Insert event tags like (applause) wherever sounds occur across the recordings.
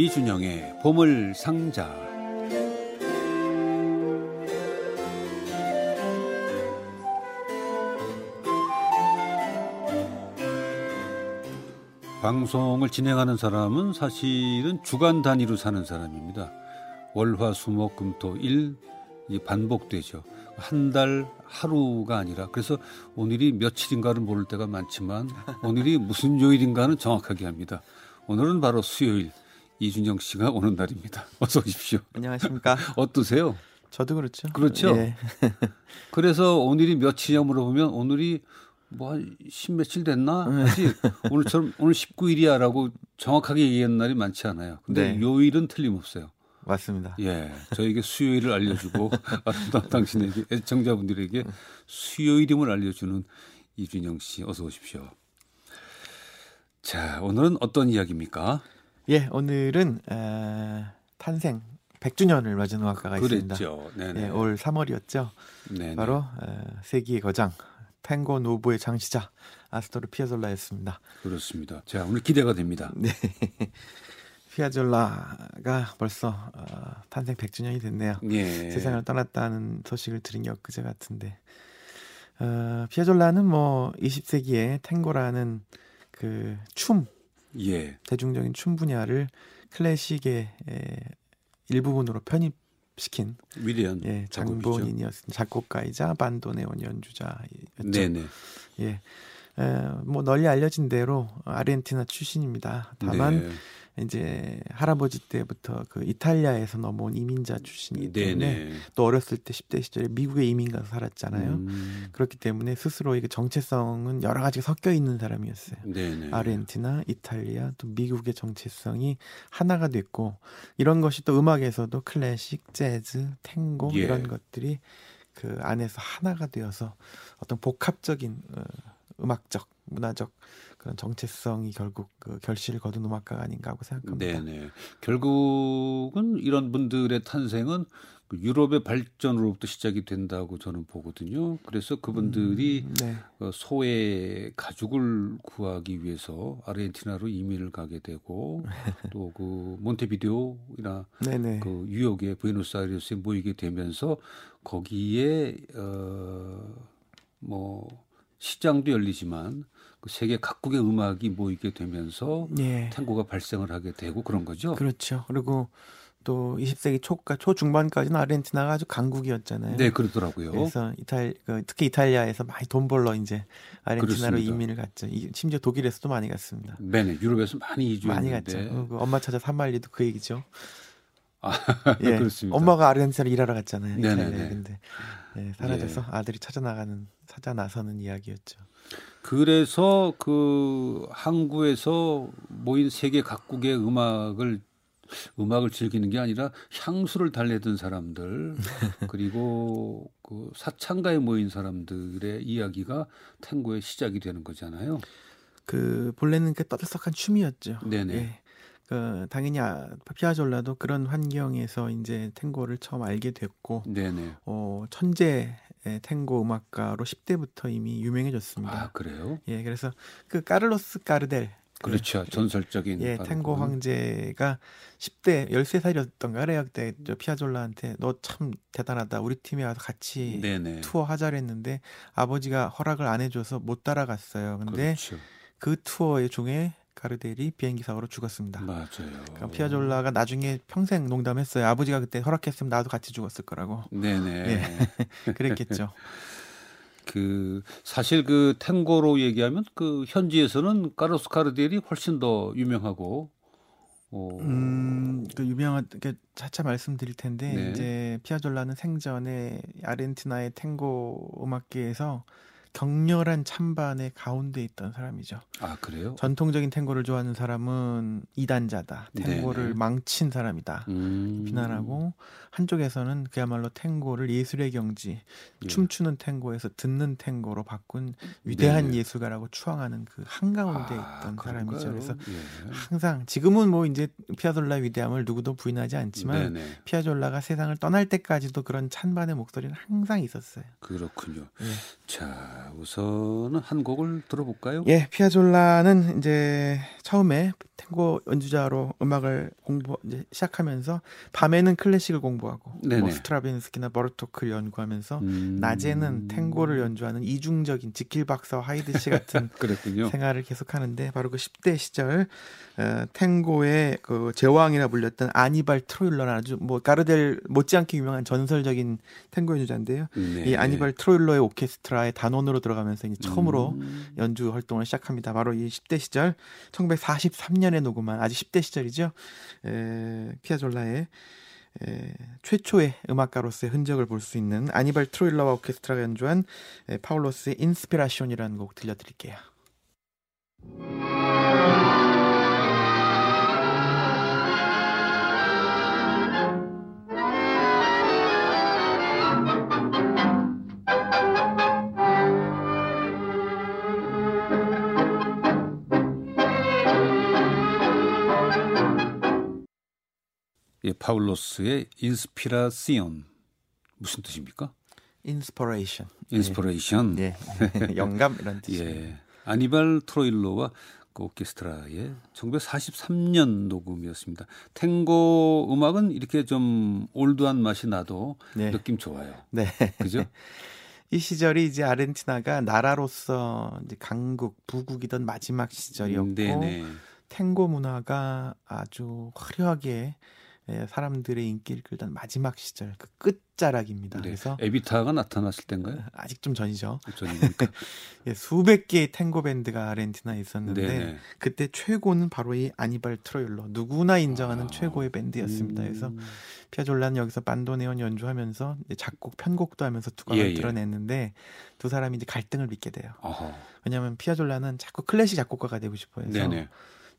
이준영의 보물 상자. 방송을 진행하는 사람은 사실은 주간 단위로 사는 사람입니다. 월화 수목 금토 일 반복되죠. 한 달 하루가 아니라 그래서 오늘이 며칠인가를 모를 때가 많지만 오늘이 무슨 요일인가는 정확하게 합니다. 오늘은 바로 수요일 이준영 씨가 오는 날입니다. (laughs) 어서 오십시오. 안녕하십니까? (laughs) 어떠세요? 저도 그렇죠. 그렇죠. 예. (laughs) 그래서 오늘이 며칠이냐 물어보면 오늘이 뭐한 십 며칠 됐나? 아직 오늘처럼 오늘 19일이야라고 정확하게 얘기한 날이 많지 않아요. 근데 네. 요일은 틀림없어요. 맞습니다. 예. 저에게 수요일을 알려주고 아름다운 당신에게 애청자분들에게 수요일임을 알려주는 이준영 씨 어서 오십시오. 자, 오늘은 어떤 이야기입니까? 예, 오늘은 에, 탄생 100주년을 맞은 음악가가 있습니다. 예, 올 3월이었죠. 네네. 바로 에, 세기의 거장 탱고 노브의 장시자 아스토르 피아졸라였습니다. 그렇습니다. 자, 오늘 기대가 됩니다. (laughs) 네. 피아졸라가 벌써 어, 탄생 100주년이 됐네요. 예. 세상을 떠났다는 소식을 들은 게 엊그제 같은데 어, 피아졸라는 뭐 20세기에 탱고라는 그 춤, 예. 대중적인 춤 분야를 클래식의 에, 일부분으로 편입시킨 위대한 예, 장본인이었습니다. 작곡가이자 반도네온 연주자였죠. 네네. 예. 에, 뭐 널리 알려진 대로 아르헨티나 출신입니다. 다만 네. 이제 할아버지 때부터 그 이탈리아에서 넘어온 이민자 출신이기 때문에 네네. 또 어렸을 때 10대 시절에 미국에 이민 가서 살았잖아요. 음. 그렇기 때문에 스스로 이게 정체성은 여러 가지가 섞여 있는 사람이었어요. 네네. 아르헨티나, 이탈리아, 또 미국의 정체성이 하나가 됐고 이런 것이 또 음악에서도 클래식, 재즈, 탱고 예. 이런 것들이 그 안에서 하나가 되어서 어떤 복합적인 어, 음악적, 문화적 그런 정체성이 결국 그 결실을 거둔 음악가가 아닌가 하고 생각합니다. 네네. 결국은 이런 분들의 탄생은 그 유럽의 발전으로부터 시작이 된다고 저는 보거든요. 그래서 그분들이 음, 네. 어, 소의 가죽을 구하기 위해서 아르헨티나로 이민을 가게 되고 (laughs) 또 그 몬테비데오나 네네. 그 뉴욕의 부에노스아이레스에 모이게 되면서 거기에 어뭐 시장도 열리지만 그 세계 각국의 음악이 모이게 되면서 예. 탱고가 발생을 하게 되고 그런 거죠. 그렇죠. 그리고 또 20세기 초까 초중반까지는 아르헨티나가 아주 강국이었잖아요. 네, 그렇더라고요. 그래서 이탈 그 특히 이탈리아에서 많이 돈 벌러 이제 아르헨티나로 그렇습니다. 이민을 갔죠. 심지어 독일에서도 많이 갔습니다. 네 네, 유럽에서 많이 이주했는데 많이 갔죠. 그 엄마 찾아 산말리도 그 얘기죠. 아, (laughs) 예. 그렇습니다. 엄마가 아르헨티나로 일하러 갔잖아요. 네네네. 근데 예, 사라져서 예. 아들이 찾아 나가는 찾아 나서는 이야기였죠. 그래서 그 항구에서 모인 세계 각국의 음악을 음악을 즐기는 게 아니라 향수를 달래던 사람들 (laughs) 그리고 그 사창가에 모인 사람들의 이야기가 탱고의 시작이 되는 거잖아요. 그 본래는 그 떠들썩한 춤이었죠. 네네. 예. 그 당연히 아, 피아졸라도 그런 환경에서 이제 탱고를 처음 알게 됐고, 네네. 어 천재 탱고 음악가로 10대부터 이미 유명해졌습니다. 아 그래요? 예, 그래서 그 까를로스 가르델 그 그렇죠. 전설적인 예, 탱고 황제가 10대 13살이었던가 레학 때 피아졸라한테 너 참 대단하다. 우리 팀에 와서 같이 네네. 투어 하자를 했는데 아버지가 허락을 안 해줘서 못 따라갔어요. 근데 그렇죠. 그 투어의 중에 가르델이 비행기 사고로 죽었습니다. 맞아요. 그러니까 피아졸라가 나중에 평생 농담했어요. 아버지가 그때 허락했으면 나도 같이 죽었을 거라고. 네네. 예. (laughs) 그랬겠죠. 그 사실 그 탱고로 얘기하면 그 현지에서는 카르스 카르델이 훨씬 더 유명하고 어. 음, 그 유명한 그 차차 말씀드릴 텐데 네. 이제 피아졸라는 생전에 아르헨티나의 탱고 음악계에서 격렬한 찬반의 가운데 있던 사람이죠. 아 그래요? 전통적인 탱고를 좋아하는 사람은 이단자다. 탱고를 네네. 망친 사람이다. 음. 비난하고 한쪽에서는 그야말로 탱고를 예술의 경지, 예. 춤추는 탱고에서 듣는 탱고로 바꾼 위대한 네네. 예술가라고 추앙하는 그 한가운데 아, 있던 그런가요? 사람이죠. 그래서 예. 항상 지금은 뭐 이제 피아졸라 위대함을 누구도 부인하지 않지만 네네. 피아졸라가 세상을 떠날 때까지도 그런 찬반의 목소리는 항상 있었어요. 그렇군요. 예. 자. 자, 우선은 한 곡을 들어볼까요? 예, 피아졸라는 이제 처음에 탱고 연주자로 음악을 공부 이제 시작하면서 밤에는 클래식을 공부하고 뭐 스트라빈스키나 버르토크를 연구하면서 음... 낮에는 탱고를 연주하는 이중적인 지킬 박사와 하이드 씨 같은 (laughs) 생활을 계속하는데 바로 그 10대 시절 어, 탱고의 그 제왕이라 불렸던 아니발 트로일로는 아주 뭐 가르델 못지않게 유명한 전설적인 탱고 연주자인데요. 네. 이 아니발 트로일러의 오케스트라의 단원으로 들어가면서 이제 처음으로 음... 연주 활동을 시작합니다. 바로 이 10대 시절 1943년 에 녹음한 아직 10대 시절이죠. 에, 피아졸라의 에, 최초의 음악가로서의 흔적을 볼 수 있는 아니발 트로일러와 오케스트라가 연주한 에, 파울로스의 인스피라션이라는 곡 들려드릴게요. 예, 파울로스의 Inspiración 무슨 뜻입니까? Inspiration. Inspiration. 예. 예. (laughs) 영감 이런 (laughs) 뜻이에요. 예. 아니발 트로일로와 그 오케스트라의 1943년 녹음이었습니다. 탱고 음악은 이렇게 좀 old한 맛이 나도 네. 느낌 좋아요. 네. 그죠? (laughs) 이 시절이 이제 아르헨티나가 나라로서 이제 강국, 부국이던 마지막 시절이었고 음, 탱고 문화가 아주 화려하게 예, 사람들의 인기를 끌던 마지막 시절 그 끝자락입니다. 네. 그래서 에비타가 나타났을 때인가요? 아직 좀 전이죠. 전입니까? (laughs) 예, 수백 개의 탱고 밴드가 아르헨티나에 있었는데 네네. 그때 최고는 바로 이 아니발 트로일로 누구나 인정하는 아, 최고의 밴드였습니다. 음. 그래서 피아졸라는 여기서 반도네온 연주하면서 작곡 편곡도 하면서 두각을 예, 예. 드러냈는데 두 사람이 이제 갈등을 빚게 돼요. 어허. 왜냐하면 피아졸라는 자꾸 클래식 작곡가가 되고 싶어해서 네네.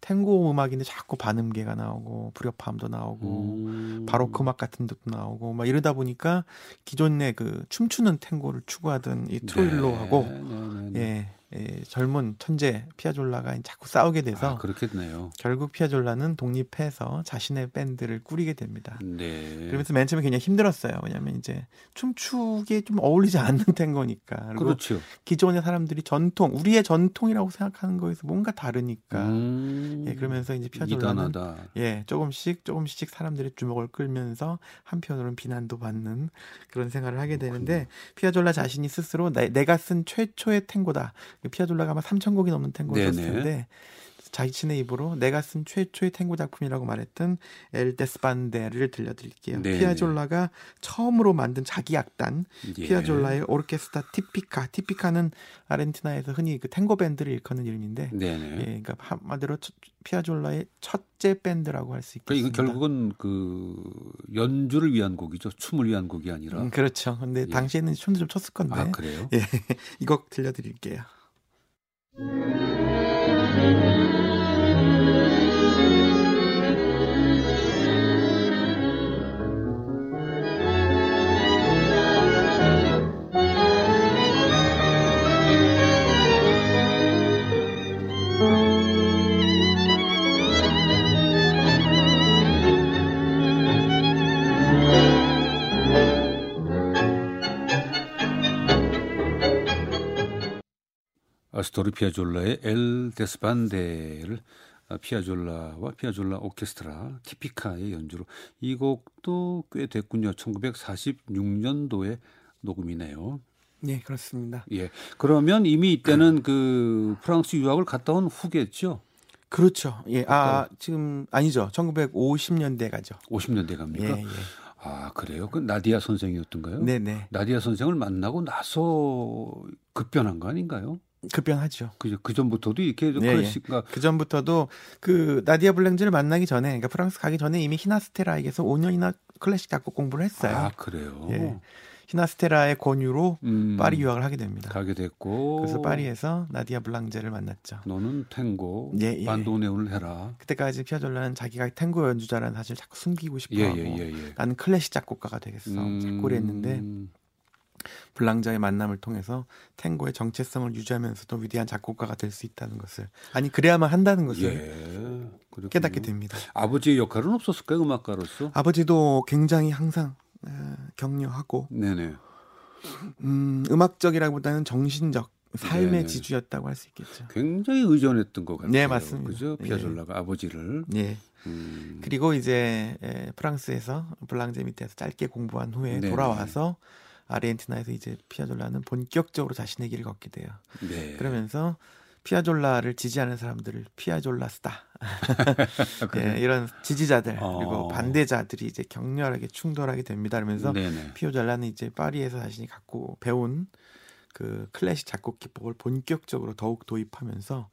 탱고 음악인데 자꾸 반음계가 나오고 불협화음도 나오고 음. 바로크 음악 같은 것도 나오고 막 이러다 보니까 기존의 그 춤추는 탱고를 추구하던 이 트로일로하고 네, 네, 네, 예 예, 젊은 천재 피아졸라가 자꾸 싸우게 돼서 아, 그렇겠네요. 결국 피아졸라는 독립해서 자신의 밴드를 꾸리게 됩니다. 네. 그러면서 맨 처음에 굉장히 힘들었어요. 왜냐하면 이제 춤추기에 좀 어울리지 않는 (laughs) 탱고니까. 그렇죠. 기존의 사람들이 전통, 우리의 전통이라고 생각하는 거에서 뭔가 다르니까. 음, 예, 그러면서 이제 피아졸라는 이단하다. 예, 조금씩 조금씩 사람들의 주목을 끌면서 한편으로는 비난도 받는 그런 생활을 하게 되는데 피아졸라 자신이 스스로 내, 내가 쓴 최초의 탱고다. 피아졸라가 아마 3천 곡이 넘는 탱고를 썼을 텐데 자신의 입으로 내가 쓴 최초의 탱고 작품이라고 말했던 엘 데스반데를 들려드릴게요. 네 피아졸라가 처음으로 만든 자기 악단 예. 피아졸라의 오르케스타 티피카. 티피카는 아르헨티나에서 흔히 그 탱고 밴드를 일컫는 이름인데, 네 예, 그러니까 한마디로 피아졸라의 첫째 밴드라고 할 수 있겠습니다. 그러니까 결국은 그 연주를 위한 곡이죠. 춤을 위한 곡이 아니라. 음, 그렇죠. 근데 예. 당시에는 춤도 좀 췄을 건데. 아 그래요? 예, (laughs) 이곡 들려드릴게요. Música 아스토르 피아졸라의 엘 데스반데를 아, 피아졸라와 피아졸라 오케스트라 티피카의 연주로 이 곡도 꽤 됐군요. 1946년도에 녹음이네요. 네, 그렇습니다. 예. 그러면 이미 이때는 그 프랑스 유학을 갔다 온 후겠죠? 그렇죠. 예. 아, 지금 아니죠. 1950년대 가죠. 50년대 갑니까? 예, 예. 아, 그래요? 그 나디아 선생이었던가요? 네, 네. 나디아 선생을 만나고 나서 급변한 거 아닌가요? 급변하죠. 그, 그 전부터도 이렇게 네, 클래식가 예. 그 전부터도 그 나디아 블랭즈를 만나기 전에 그러니까 프랑스 가기 전에 이미 히나스테라에게서 5년이나 클래식 작곡 공부를 했어요. 아 그래요. 예. 히나스테라의 권유로 음, 파리 유학을 하게 됩니다. 가게 됐고 그래서 파리에서 나디아 블랑제를 만났죠. 너는 탱고 예, 예. 반도네온을 해라. 그때까지 피아졸라는 자기가 탱고 연주자라는 사실 자꾸 숨기고 싶어하고 예, 예, 예, 예, 나는 클래식 작곡가가 되겠어. 음, 자꾸 했는데 블랑자의 만남을 통해서 탱고의 정체성을 유지하면서도 위대한 작곡가가 될 수 있다는 것을 아니 그래야만 한다는 것을 예, 깨닫게 됩니다. 아버지의 역할은 없었을까요 음악가로서? 아버지도 굉장히 항상 에, 격려하고 네네. 음, 음악적이라기보다는 정신적 삶의 네네. 지주였다고 할 수 있겠죠. 굉장히 의존했던 것 같아요. 네, 맞습니다. 그죠? 피아졸라가 네. 아버지를. 네. 음. 그리고 이제 프랑스에서 블랑제 밑에서 짧게 공부한 후에 네네. 돌아와서 아르헨티나에서 이제 피아졸라는 본격적으로 자신의 길을 걷게 돼요. 네. 그러면서 피아졸라를 지지하는 사람들을 피아졸라스다. 네, (laughs) 이런 지지자들 어. 그리고 반대자들이 이제 격렬하게 충돌하게 됩니다. 그러면서 피아졸라는 이제 파리에서 자신이 갖고 배운 그 클래식 작곡 기법을 본격적으로 더욱 도입하면서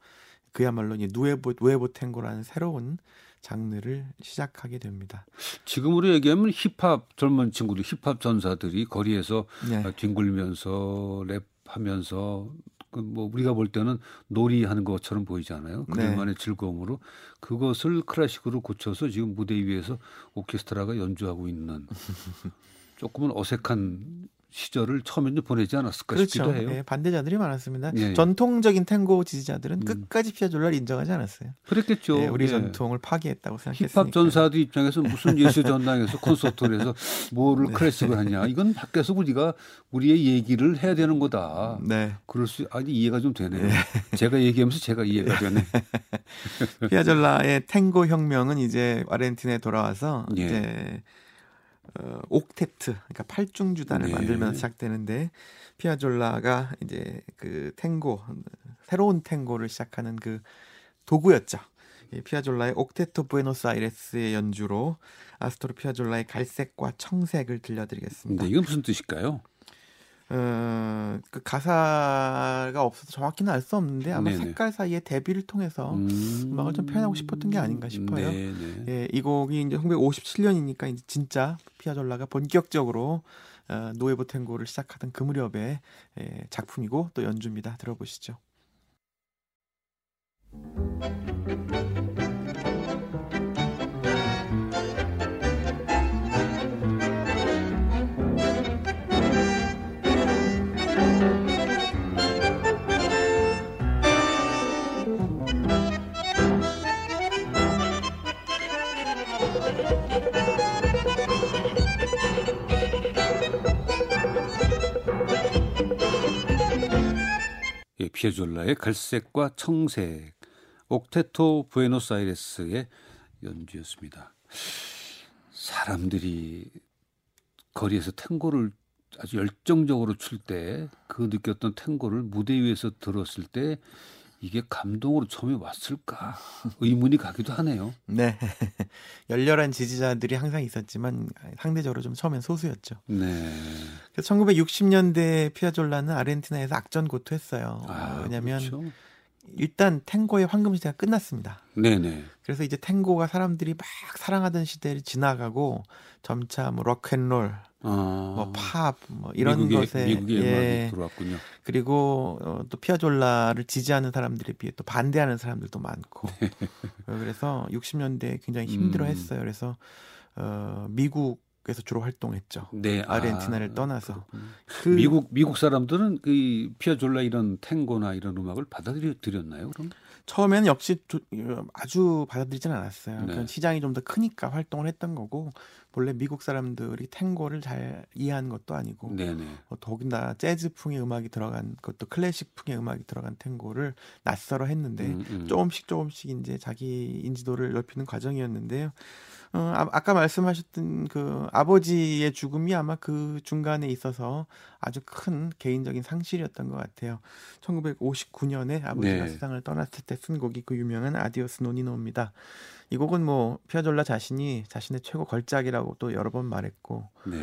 그야말로 이제 누에보 누에보 탱고라는 새로운 장르를 시작하게 됩니다. 지금으로 얘기하면 힙합 젊은 친구들 힙합 전사들이 거리에서 네. 뒹굴면서 랩하면서 그뭐 우리가 볼 때는 놀이하는 것처럼 보이잖아요. 그들만의 네. 즐거움으로 그것을 클래식으로 고쳐서 지금 무대 위에서 오케스트라가 연주하고 있는 (laughs) 조금은 어색한 시절을 처음에는 보내지 않았을까 그렇죠. 싶기도 해요. 예, 반대자들이 많았습니다. 예, 예. 전통적인 탱고 지지자들은 음. 끝까지 피아졸라를 인정하지 않았어요. 그랬겠죠. 예, 우리 예. 전통을 파괴했다고 생각했으니까. 힙합 전사들 입장에서 무슨 예술 전당에서 (laughs) 콘서트를 해서 뭐를 네. 클래식을 하냐. 이건 밖에서 우리가 우리의 얘기를 해야 되는 거다. 네. 그럴 수 아니 이해가 좀 되네요. 네. 제가 얘기하면서 제가 이해가 되네. (laughs) 피아졸라의 탱고 혁명은 이제 아르헨티나에 돌아와서 예. 이제 어, 옥테트 그러니까 팔중주단을 네. 만들면서 시작되는데 피아졸라가 이제 그 탱고 새로운 탱고를 시작하는 그 도구였죠. 예, 피아졸라의 옥테토 부에노스아이레스의 연주로 아스토르 피아졸라의 갈색과 청색을 들려드리겠습니다. 네, 이건 무슨 뜻일까요? 어, 그 가사가 없어서 정확히는 알 수 없는데 아마 네네. 색깔 사이의 대비를 통해서 음... 음악을 좀 표현하고 싶었던 게 아닌가 싶어요. 네네. 예, 이 곡이 이제 1957년이니까 이제 진짜 피아졸라가 본격적으로 어, 노에보 탱고를 시작하던 그 무렵의 예, 작품이고 또 연주입니다. 들어보시죠. 피에졸라의 갈색과 청색, 옥테토 부에노스아이레스의 연주였습니다. 사람들이 거리에서 탱고를 아주 열정적으로 출 때 그 느꼈던 탱고를 무대 위에서 들었을 때 이게 감동으로 처음에 왔을까 의문이 가기도 하네요. 네. (laughs) 열렬한 지지자들이 항상 있었지만 상대적으로 좀 처음엔 소수였죠. 네. 그래서 1960년대 피아졸라는 아르헨티나에서 악전 고투했어요. 아, 왜냐하면 그렇죠. 일단 탱고의 황금 시대가 끝났습니다. 네네. 그래서 이제 탱고가 사람들이 막 사랑하던 시대를 지나가고 점차 뭐 록앤롤, 아. 뭐 팝, 뭐 이런 미국의, 것에 미국의 예. 들어왔군요. 그리고 어, 또 피아졸라를 지지하는 사람들에 비해 또 반대하는 사람들도 많고 네. 그래서 60년대에 굉장히 힘들어했어요. 음. 그래서 어, 미국 에서 주로 활동했죠. 네, 아르헨티나를 아, 떠나서 그 미국 미국 사람들은 그 피아졸라 이런 탱고나 이런 음악을 받아들였나요? 그럼 처음에는 역시 아주 받아들이지는 않았어요. 네. 시장이 좀 더 크니까 활동을 했던 거고 본래 미국 사람들이 탱고를 잘 이해하는 것도 아니고 네네. 어, 더군다나 재즈풍의 음악이 들어간 것도 클래식풍의 음악이 들어간 탱고를 낯설어 했는데 음, 음. 조금씩 조금씩 이제 자기 인지도를 넓히는 과정이었는데요. 어, 아까 말씀하셨던 그 아버지의 죽음이 아마 그 중간에 있어서 아주 큰 개인적인 상실이었던 것 같아요. 1959년에 아버지가 네. 세상을 떠났을 때 쓴 곡이 그 유명한 Adiós Nonino입니다. 이 곡은 뭐 피아졸라 자신이 자신의 최고 걸작이라고 또 여러 번 말했고 네.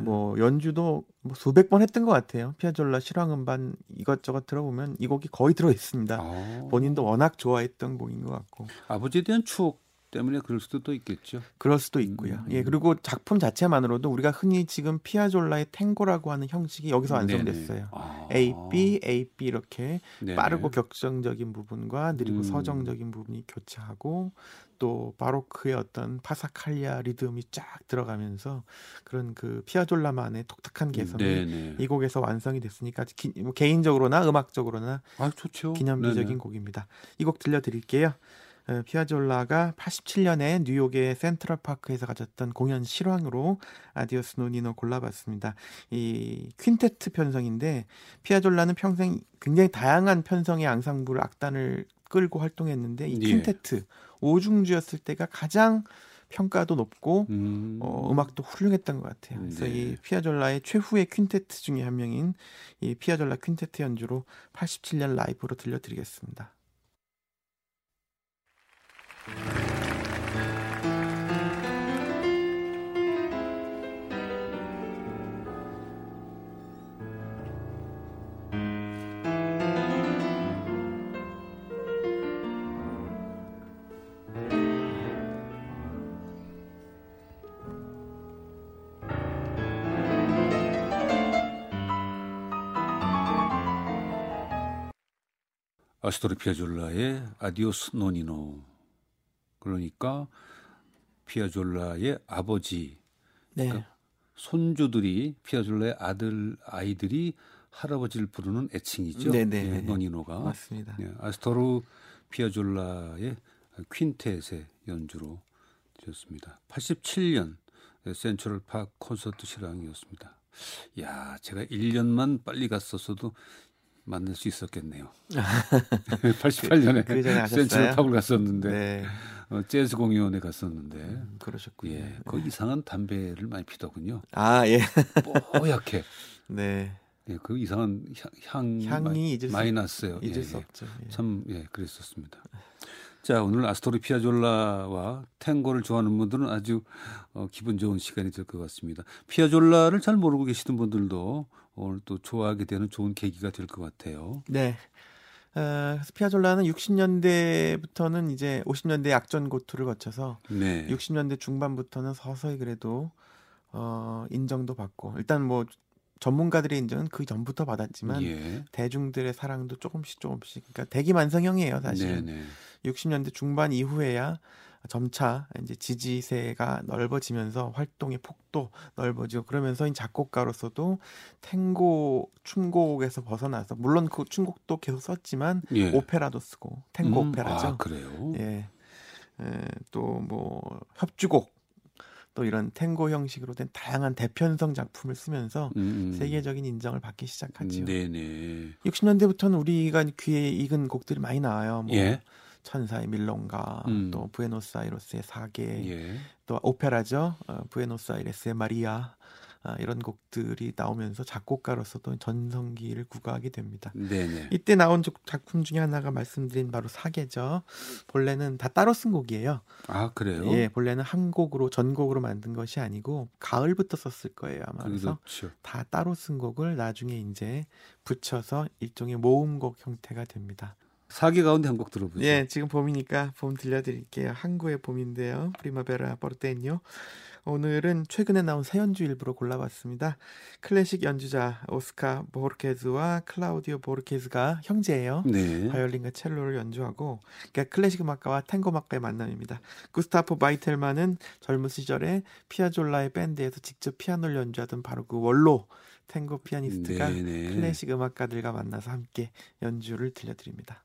뭐 연주도 뭐 수백 번 했던 것 같아요. 피아졸라 실황 음반 이것저것 들어보면 이 곡이 거의 들어 있습니다. 아. 본인도 워낙 좋아했던 곡인 것 같고 아버지에 대한 추억 때문에 그럴 수도 또 있겠죠. 그럴 수도 있고요. 음. 예, 그리고 작품 자체만으로도 우리가 흔히 지금 피아졸라의 탱고라고 하는 형식이 여기서 완성됐어요. 아. A, B, A, B 이렇게 네네. 빠르고 격정적인 부분과 느리고 음. 서정적인 부분이 교차하고 또 바로크의 어떤 파사칼리아 리듬이 쫙 들어가면서 그런 그 피아졸라만의 독특한 개성이 네네. 이 곡에서 완성이 됐으니까 기, 뭐 개인적으로나 음악적으로나 아, 좋죠. 기념비적인 네네. 곡입니다. 이 곡 들려드릴게요. 피아졸라가 87년에 뉴욕의 센트럴 파크에서 가졌던 공연 실황으로 Adiós Nonino 골라봤습니다. 이 퀸테트 편성인데 피아졸라는 평생 굉장히 다양한 편성의 앙상블 악단을 끌고 활동했는데 이 예. 퀸테트 예. 오중주였을 때가 가장 평가도 높고 음. 어, 음악도 훌륭했던 것 같아요. 그래서 네. 이 피아졸라의 최후의 퀸테트 중에 한 명인 이 피아졸라 퀸테트 연주로 87년 라이브로 들려드리겠습니다. 아스토르 피아졸라의 Adiós Nonino 그러니까 피아졸라의 아버지 네. 그러니까 손주들이 피아졸라의 아들 아이들이 할아버지를 부르는 애칭이죠. 네네. 네, 네, Nonino가 맞습니다. 네, 아스토르 피아졸라의 퀸텟의 연주로 되었습니다. 87년 센트럴 파크 콘서트 실황이었습니다. 야, 제가 1년만 빨리 갔었어도 만날 수 있었겠네요. (laughs) 88년에 그, 그 센트럴 팝을 갔었는데 네. 어, 재즈 공연에 갔었는데 음, 그러셨군요. 예, 그 네. 이상한 담배를 많이 피더군요. 아 예. (laughs) 뽀얗게. 네. 예, 그 이상한 향, 향이 많이, 잊을 많이 났어요. 잊을 예, 수 예. 없죠. 예. 참 예, 그랬었습니다. 자, 오늘 아스토리 피아졸라와 탱고를 좋아하는 분들은 아주 어, 기분 좋은 시간이 될 것 같습니다. 피아졸라를 잘 모르고 계시던 분들도 오늘 또 좋아하게 되는 좋은 계기가 될 것 같아요. 네. 어, 피아졸라는 60년대부터는 이제 50년대 약전 고투를 거쳐서 네. 60년대 중반부터는 서서히 그래도 어, 인정도 받고 일단 뭐 전문가들의 인정은 그 전부터 받았지만 예. 대중들의 사랑도 조금씩 조금씩 그러니까 대기만성형이에요 사실. 네, 네. 60년대 중반 이후에야 점차 이제 지지세가 넓어지면서 활동의 폭도 넓어지고 그러면서 이 작곡가로서도 탱고 춤곡에서 벗어나서 물론 그 춤곡도 계속 썼지만 예. 오페라도 쓰고 탱고 음, 오페라죠. 아, 그래요? 예. 또뭐 협주곡 또 이런 탱고 형식으로 된 다양한 대편성 작품을 쓰면서 음. 음. 세계적인 인정을 받기 시작하지요. 네네. 60년대부터는 우리가 귀에 익은 곡들이 많이 나와요. 뭐 예. 천사의 밀롱가, 음. 또 부에노스아이레스의 사계, 예. 또 오페라죠. 어, 부에노스아이레스의 마리아. 아, 이런 곡들이 나오면서 작곡가로서도 전성기를 구가하게 됩니다. 네네. 이때 나온 작품 중에 하나가 말씀드린 바로 사계죠. 본래는 다 따로 쓴 곡이에요. 아 그래요? 예, 본래는 한 곡으로 전곡으로 만든 것이 아니고 가을부터 썼을 거예요 아마. 그래서 그렇죠. 다 따로 쓴 곡을 나중에 이제 붙여서 일종의 모음곡 형태가 됩니다. 사기 가운데 한 곡 들어보죠. 예, 지금 봄이니까 봄 들려드릴게요. 한국의 봄인데요. Primavera Porteña. 오늘은 최근에 나온 새 연주 일부로 골라봤습니다. 클래식 연주자 오스카 보르케즈와 클라우디오 보르케즈가 형제예요. 네. 바이올린과 첼로를 연주하고 그러니까 클래식 음악가와 탱고 음악가의 만남입니다. 구스타프 바이텔만은 젊은 시절에 피아졸라의 밴드에서 직접 피아노를 연주하던 바로 그 원로 탱고 피아니스트가 네네. 클래식 음악가들과 만나서 함께 연주를 들려드립니다.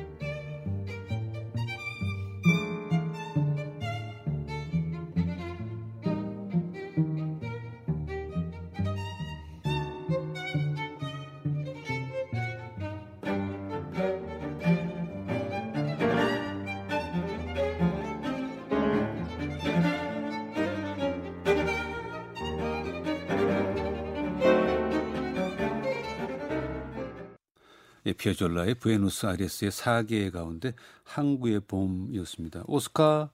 피아졸라의 부에노스 아이레스의 사계 가운데 항구의 봄이었습니다. 오스카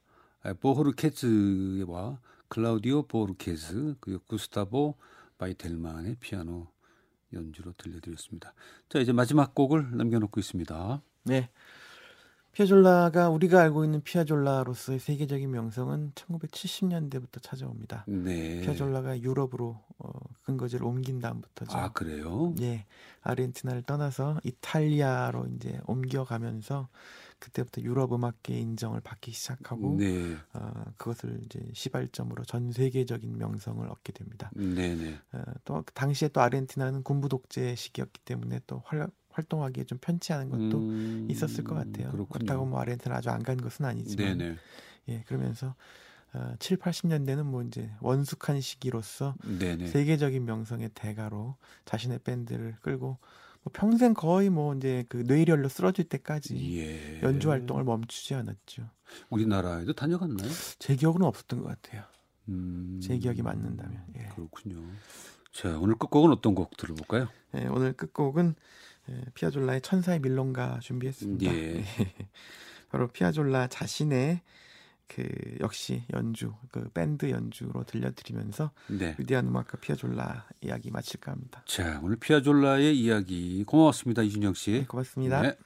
보호르케즈와 클라우디오 보르케즈 그리고 구스타보 바이텔만의 피아노 연주로 들려드렸습니다. 자 이제 마지막 곡을 남겨놓고 있습니다. 네. 피아졸라가 우리가 알고 있는 피아졸라로서의 세계적인 명성은 1970년대부터 찾아옵니다. 네. 피아졸라가 유럽으로 어, 근거지를 옮긴 다음부터죠. 아 그래요? 예, 아르헨티나를 떠나서 이탈리아로 이제 옮겨가면서 그때부터 유럽 음악계 인정을 받기 시작하고 네. 어, 그것을 이제 시발점으로 전 세계적인 명성을 얻게 됩니다. 네네. 네. 어, 또 당시에 또 아르헨티나는 군부 독재 시기였기 때문에 또 활, 활동하기에 좀 편치 않은 것도 음, 있었을 것 같아요. 그렇군요. 그렇다고 뭐 아르헨티나 아주 안 간 것은 아니지만 네네. 예 그러면서 어, 7, 80년대는 뭐 이제 원숙한 시기로서 네네. 세계적인 명성의 대가로 자신의 밴드를 끌고 뭐 평생 거의 뭐 이제 그 뇌혈로 쓰러질 때까지 예. 연주 활동을 멈추지 않았죠. 우리나라에도 다녀갔나요? 제 기억은 없었던 것 같아요. 음, 제 기억이 맞는다면. 예. 그렇군요. 자 오늘 끝곡은 어떤 곡 들어볼까요? 예, 오늘 끝곡은 예, 피아졸라의 천사의 밀롱가 준비했습니다. (laughs) 예. 바로 피아졸라 자신의 그 역시 연주 그 밴드 연주로 들려드리면서 네. 위대한 음악가 피아졸라 이야기 마칠까 합니다. 자 오늘 피아졸라의 이야기 고맙습니다 이준영 씨. 네, 고맙습니다. 네.